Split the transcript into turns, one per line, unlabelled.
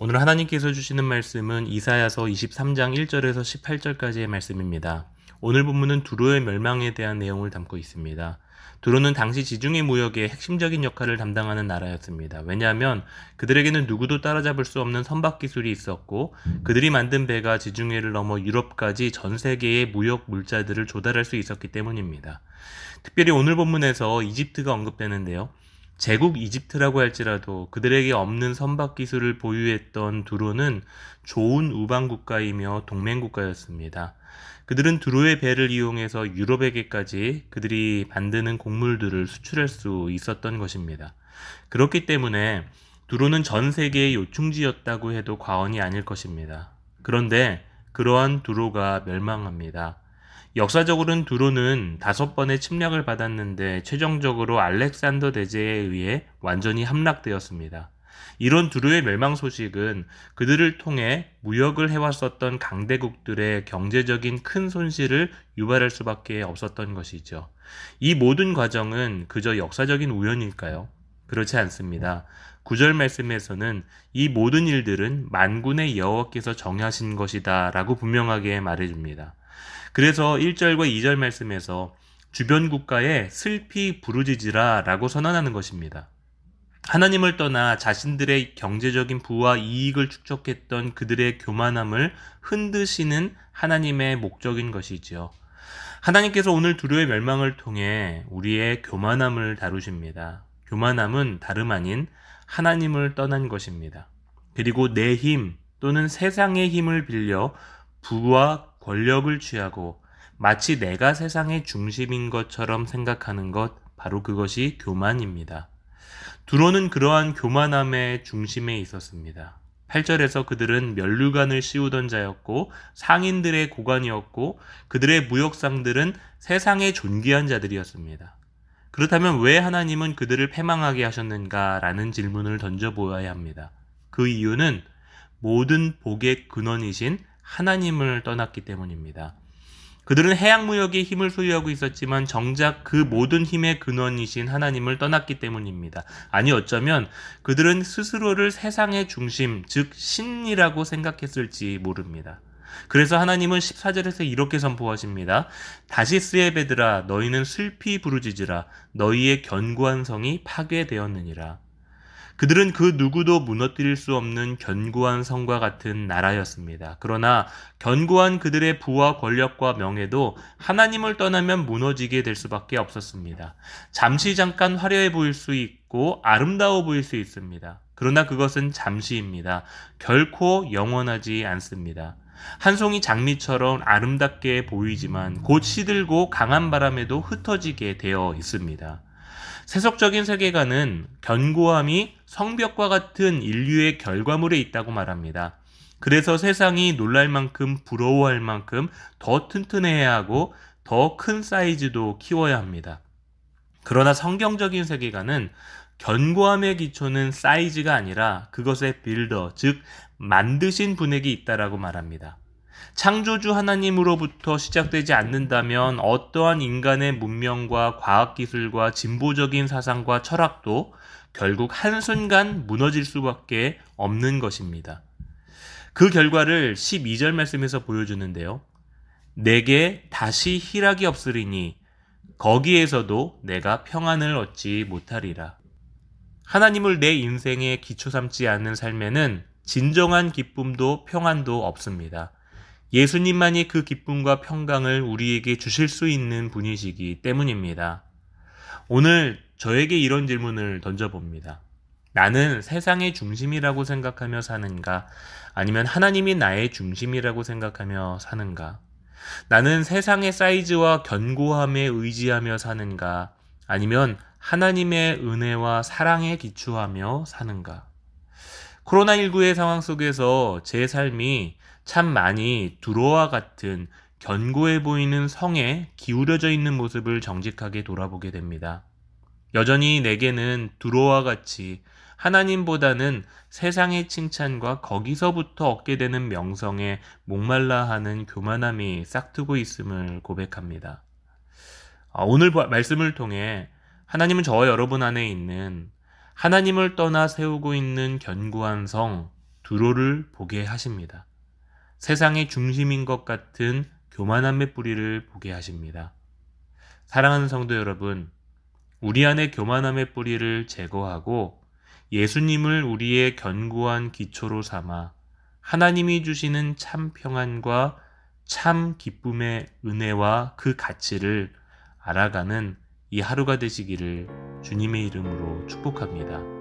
오늘 하나님께서 주시는 말씀은 이사야서 23장 1절에서 18절까지의 말씀입니다. 오늘 본문은 두로의 멸망에 대한 내용을 담고 있습니다. 두로는 당시 지중해 무역의 핵심적인 역할을 담당하는 나라였습니다. 왜냐하면 그들에게는 누구도 따라잡을 수 없는 선박 기술이 있었고 그들이 만든 배가 지중해를 넘어 유럽까지 전 세계의 무역 물자들을 조달할 수 있었기 때문입니다. 특별히 오늘 본문에서 이집트가 언급되는데요. 제국 이집트라고 할지라도 그들에게 없는 선박 기술을 보유했던 두로는 좋은 우방 국가이며 동맹 국가였습니다. 그들은 두로의 배를 이용해서 유럽에게까지 그들이 만드는 곡물들을 수출할 수 있었던 것입니다. 그렇기 때문에 두로는 전 세계의 요충지였다고 해도 과언이 아닐 것입니다. 그런데 그러한 두로가 멸망합니다. 역사적으로는 두로는 다섯 번의 침략을 받았는데 최종적으로 알렉산더 대제에 의해 완전히 함락되었습니다. 이런 두루의 멸망 소식은 그들을 통해 무역을 해왔었던 강대국들의 경제적인 큰 손실을 유발할 수밖에 없었던 것이죠. 이 모든 과정은 그저 역사적인 우연일까요? 그렇지 않습니다. 구절 말씀에서는 이 모든 일들은 만군의 여호와께서 정하신 것이다 라고 분명하게 말해줍니다. 그래서 1절과 2절 말씀에서 주변 국가에 슬피 부르짖으라 라고 선언하는 것입니다. 하나님을 떠나 자신들의 경제적인 부와 이익을 축적했던 그들의 교만함을 흔드시는 하나님의 목적인 것이지요. 하나님께서 오늘 두려의 멸망을 통해 우리의 교만함을 다루십니다. 교만함은 다름 아닌 하나님을 떠난 것입니다. 그리고 내 힘 또는 세상의 힘을 빌려 부와 권력을 취하고 마치 내가 세상의 중심인 것처럼 생각하는 것 바로 그것이 교만입니다. 두로는 그러한 교만함의 중심에 있었습니다. 8절에서 그들은 멸류관을 씌우던 자였고 상인들의 고관이었고 그들의 무역상들은 세상의 존귀한 자들이었습니다. 그렇다면 왜 하나님은 그들을 패망하게 하셨는가라는 질문을 던져보아야 합니다. 그 이유는 모든 복의 근원이신 하나님을 떠났기 때문입니다. 그들은 해양 무역의 힘을 소유하고 있었지만 정작 그 모든 힘의 근원이신 하나님을 떠났기 때문입니다. 아니 어쩌면 그들은 스스로를 세상의 중심, 즉 신이라고 생각했을지 모릅니다. 그래서 하나님은 14절에서 이렇게 선포하십니다. 다시스의 베드라 너희는 슬피 부르짖으라 너희의 견고한 성이 파괴되었느니라. 그들은 그 누구도 무너뜨릴 수 없는 견고한 성과 같은 나라였습니다. 그러나 견고한 그들의 부와 권력과 명예도 하나님을 떠나면 무너지게 될 수밖에 없었습니다. 잠시 잠깐 화려해 보일 수 있고 아름다워 보일 수 있습니다. 그러나 그것은 잠시입니다. 결코 영원하지 않습니다. 한 송이 장미처럼 아름답게 보이지만 곧 시들고 강한 바람에도 흩어지게 되어 있습니다. 세속적인 세계관은 견고함이 성벽과 같은 인류의 결과물에 있다고 말합니다. 그래서 세상이 놀랄 만큼 부러워할 만큼 더 튼튼해야 하고 더 큰 사이즈도 키워야 합니다. 그러나 성경적인 세계관은 견고함의 기초는 사이즈가 아니라 그것의 빌더, 즉 만드신 분에게 있다라고 말합니다. 창조주 하나님으로부터 시작되지 않는다면 어떠한 인간의 문명과 과학기술과 진보적인 사상과 철학도 결국 한순간 무너질 수밖에 없는 것입니다. 그 결과를 12절 말씀에서 보여주는데요. 내게 다시 희락이 없으리니 거기에서도 내가 평안을 얻지 못하리라. 하나님을 내 인생의 기초 삼지 않는 삶에는 진정한 기쁨도 평안도 없습니다. 예수님만이 그 기쁨과 평강을 우리에게 주실 수 있는 분이시기 때문입니다. 오늘 저에게 이런 질문을 던져봅니다. 나는 세상의 중심이라고 생각하며 사는가? 아니면 하나님이 나의 중심이라고 생각하며 사는가? 나는 세상의 사이즈와 견고함에 의지하며 사는가? 아니면 하나님의 은혜와 사랑에 기초하며 사는가? 코로나19의 상황 속에서 제 삶이 참 많이 두로와 같은 견고해 보이는 성에 기울여져 있는 모습을 정직하게 돌아보게 됩니다. 여전히 내게는 두로와 같이 하나님보다는 세상의 칭찬과 거기서부터 얻게 되는 명성에 목말라 하는 교만함이 싹트고 있음을 고백합니다. 아, 오늘 말씀을 통해 하나님은 저와 여러분 안에 있는 하나님을 떠나 세우고 있는 견고한 성, 두로를 보게 하십니다. 세상의 중심인 것 같은 교만함의 뿌리를 보게 하십니다. 사랑하는 성도 여러분, 우리 안에 교만함의 뿌리를 제거하고 예수님을 우리의 견고한 기초로 삼아 하나님이 주시는 참 평안과 참 기쁨의 은혜와 그 가치를 알아가는 이 하루가 되시기를 주님의 이름으로 축복합니다.